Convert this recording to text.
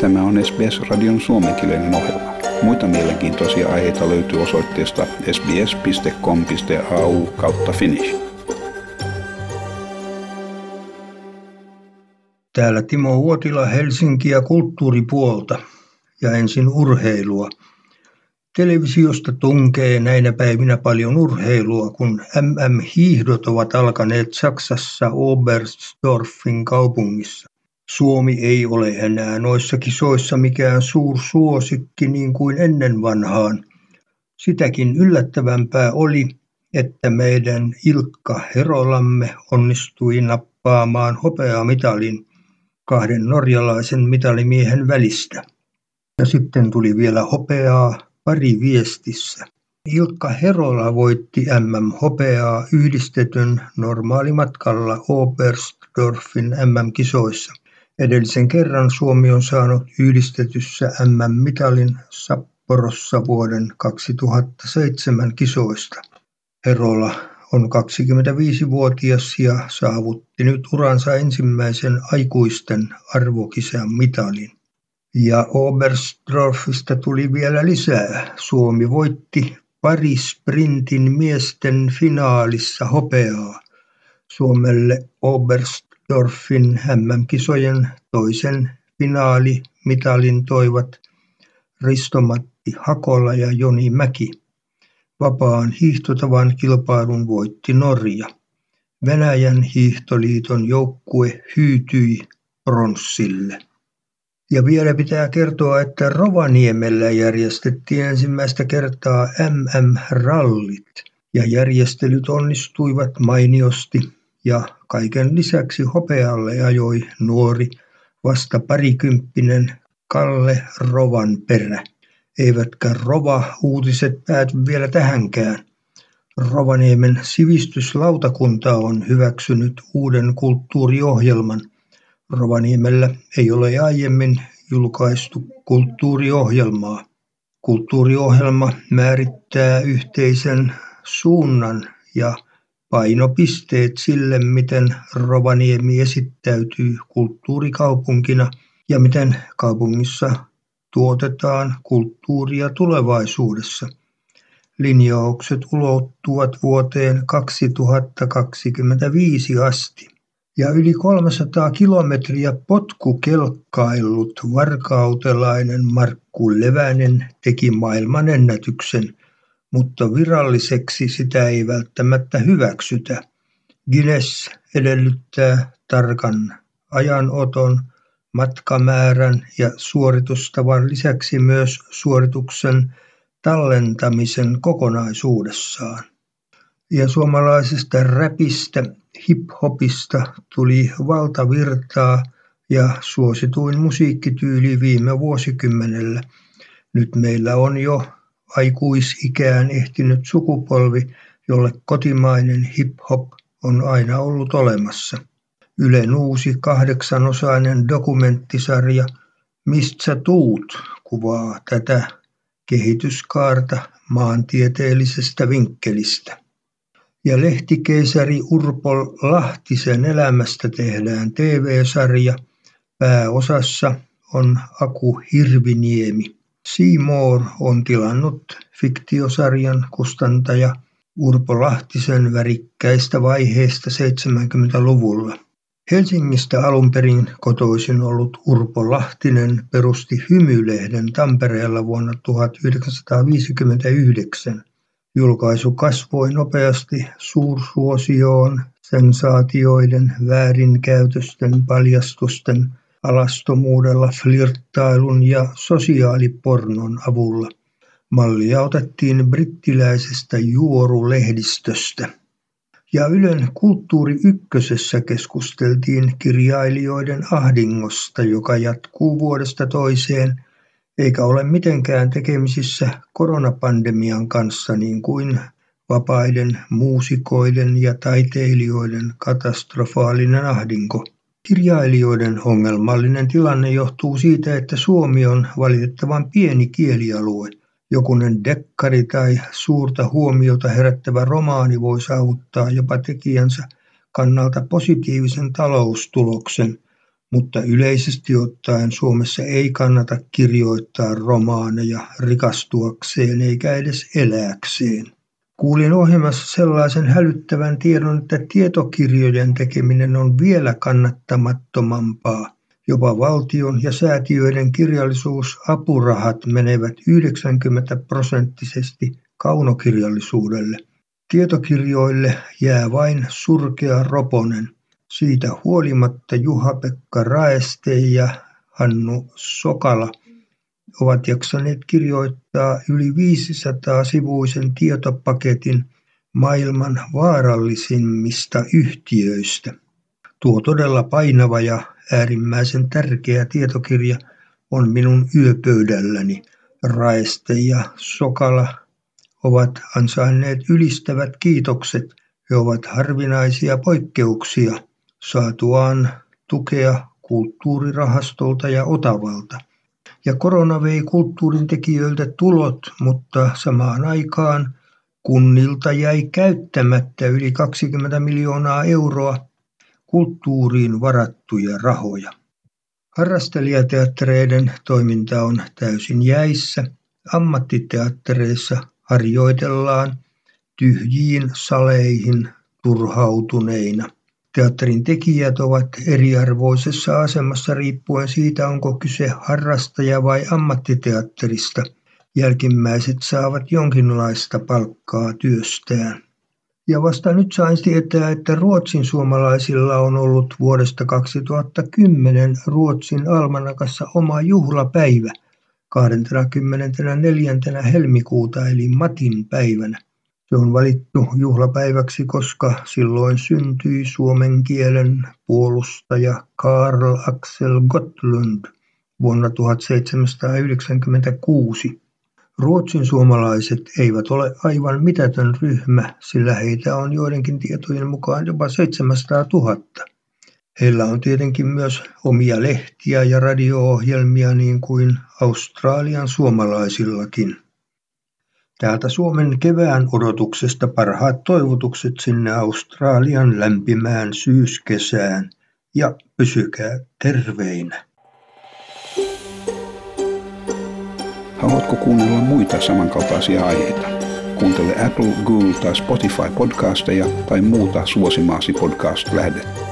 Tämä on SBS-radion suomenkielinen ohjelma. Muita mielenkiintoisia aiheita löytyy osoitteesta sbs.com.au kautta finnish. Täällä Timo Huotila Helsinkiä kulttuuripuolta ja ensin urheilua. Televisiosta tunkee näinä päivinä paljon urheilua, kun MM-hiihdot ovat alkaneet Saksassa Oberstdorfin kaupungissa. Suomi ei ole enää noissa kisoissa mikään suursuosikki niin kuin ennen vanhaan. Sitäkin yllättävämpää oli, että meidän Ilkka Herolamme onnistui nappaamaan hopeamitalin kahden norjalaisen mitalimiehen välistä. Ja sitten tuli vielä hopeaa pari viestissä. Ilkka Herola voitti MM-hopeaa yhdistetyn normaalimatkalla Oberstdorfin MM-kisoissa. Edellisen kerran Suomi on saanut yhdistetyssä MM-mitalin Sapporossa vuoden 2007 kisoista. Herola on 25-vuotias ja saavutti nyt uransa ensimmäisen aikuisten arvokisan mitalin. Ja Oberstdorfista tuli vielä lisää. Suomi voitti pari sprintin miesten finaalissa hopeaa. Suomelle Oberst Dorfin MM-kisojen toisen finaalimitalin toivat Risto-Matti Hakola ja Joni Mäki. Vapaan hiihtotavan kilpailun voitti Norja. Venäjän hiihtoliiton joukkue hyytyi pronssille. Ja vielä pitää kertoa, että Rovaniemellä järjestettiin ensimmäistä kertaa MM-rallit ja järjestelyt onnistuivat mainiosti ja kaiken lisäksi hopealle ajoi nuori, vasta parikymppinen Kalle Rovanperä. Eivätkä Rova-uutiset pääty vielä tähänkään. Rovaniemen sivistyslautakunta on hyväksynyt uuden kulttuuriohjelman. Rovaniemellä ei ole aiemmin julkaistu kulttuuriohjelmaa. Kulttuuriohjelma määrittää yhteisen suunnan ja painopisteet sille, miten Rovaniemi esittäytyy kulttuurikaupunkina ja miten kaupungissa tuotetaan kulttuuria tulevaisuudessa. Linjaukset ulottuvat vuoteen 2025 asti. Ja yli 300 kilometriä potkukelkkaillut varkautelainen Markku Levänen teki maailmanennätyksen mutta viralliseksi sitä ei välttämättä hyväksytä. Guinness edellyttää tarkan ajanoton, matkamäärän ja suoritustavan lisäksi myös suorituksen tallentamisen kokonaisuudessaan. Ja suomalaisesta räpistä, hip-hopista tuli valtavirtaa ja suosituin musiikkityyli viime vuosikymmenellä. Nyt meillä on jo aikuisikään ehtinyt sukupolvi, jolle kotimainen hip-hop on aina ollut olemassa. Ylen uusi kahdeksanosainen dokumenttisarja Mistä sä tuut kuvaa tätä kehityskaarta maantieteellisestä vinkkelistä. Ja lehtikeisari Urpo Lahtisen elämästä tehdään TV-sarja. Pääosassa on Aku Hirviniemi. Seymour on tilannut fiktiosarjan kustantaja Urpo Lahtisen värikkäistä vaiheista 70-luvulla. Helsingistä alun perin kotoisin ollut Urpo Lahtinen perusti Hymylehden Tampereella vuonna 1959. Julkaisu kasvoi nopeasti suursuosioon sensaatioiden, väärinkäytösten, paljastusten alastomuudella, flirttailun ja sosiaalipornon avulla. Mallia otettiin brittiläisestä juorulehdistöstä. Ja Ylen Kulttuuri Ykkösessä keskusteltiin kirjailijoiden ahdingosta, joka jatkuu vuodesta toiseen, eikä ole mitenkään tekemisissä koronapandemian kanssa niin kuin vapaiden muusikoiden ja taiteilijoiden katastrofaalinen ahdinko. Kirjailijoiden ongelmallinen tilanne johtuu siitä, että suomi on valitettavan pieni kielialue. Jokunen dekkari tai suurta huomiota herättävä romaani voi saavuttaa jopa tekijänsä kannalta positiivisen taloustuloksen, mutta yleisesti ottaen Suomessa ei kannata kirjoittaa romaaneja rikastuakseen eikä edes elääkseen. Kuulin ohjelmassa sellaisen hälyttävän tiedon, että tietokirjojen tekeminen on vielä kannattamattomampaa. Jopa valtion ja säätiöiden kirjallisuusapurahat menevät 90 prosenttisesti kaunokirjallisuudelle. Tietokirjoille jää vain surkea roponen. Siitä huolimatta Juha-Pekka Raeste ja Hannu Sokala ovat jaksaneet kirjoittaa yli 500-sivuisen tietopaketin maailman vaarallisimmista yhtiöistä. Tuo todella painava ja äärimmäisen tärkeä tietokirja on minun yöpöydälläni. Raeste ja Sokala ovat ansainneet ylistävät kiitokset. He ovat harvinaisia poikkeuksia saatuaan tukea kulttuurirahastolta ja Otavalta. Ja korona vei kulttuurin tekijöiltä tulot, mutta samaan aikaan kunnilta jäi käyttämättä yli 20 miljoonaa euroa kulttuuriin varattuja rahoja. Harrastelijateattereiden toiminta on täysin jäissä. Ammattiteattereissa harjoitellaan tyhjiin saleihin turhautuneina. Teatterin tekijät ovat eriarvoisessa asemassa riippuen siitä, onko kyse harrastaja- vai ammattiteatterista. Jälkimmäiset saavat jonkinlaista palkkaa työstään. Ja vasta nyt sain tietää, että Ruotsin suomalaisilla on ollut vuodesta 2010 Ruotsin almanakassa oma juhlapäivä 24. helmikuuta eli Matin päivänä. Se on valittu juhlapäiväksi, koska silloin syntyi suomen kielen puolustaja Karl Axel Gottlund vuonna 1796. Ruotsin suomalaiset eivät ole aivan mitätön ryhmä, sillä heitä on joidenkin tietojen mukaan jopa 700 000. Heillä on tietenkin myös omia lehtiä ja radio-ohjelmia niin kuin Australian suomalaisillakin. Täältä Suomen kevään odotuksesta parhaat toivotukset sinne Australian lämpimään syyskesään ja pysykää terveinä. Haluatko kuunnella muita samankaltaisia aiheita? Kuuntele Apple, Google tai Spotify podcasteja tai muuta suosimaasi podcast-lähdettä.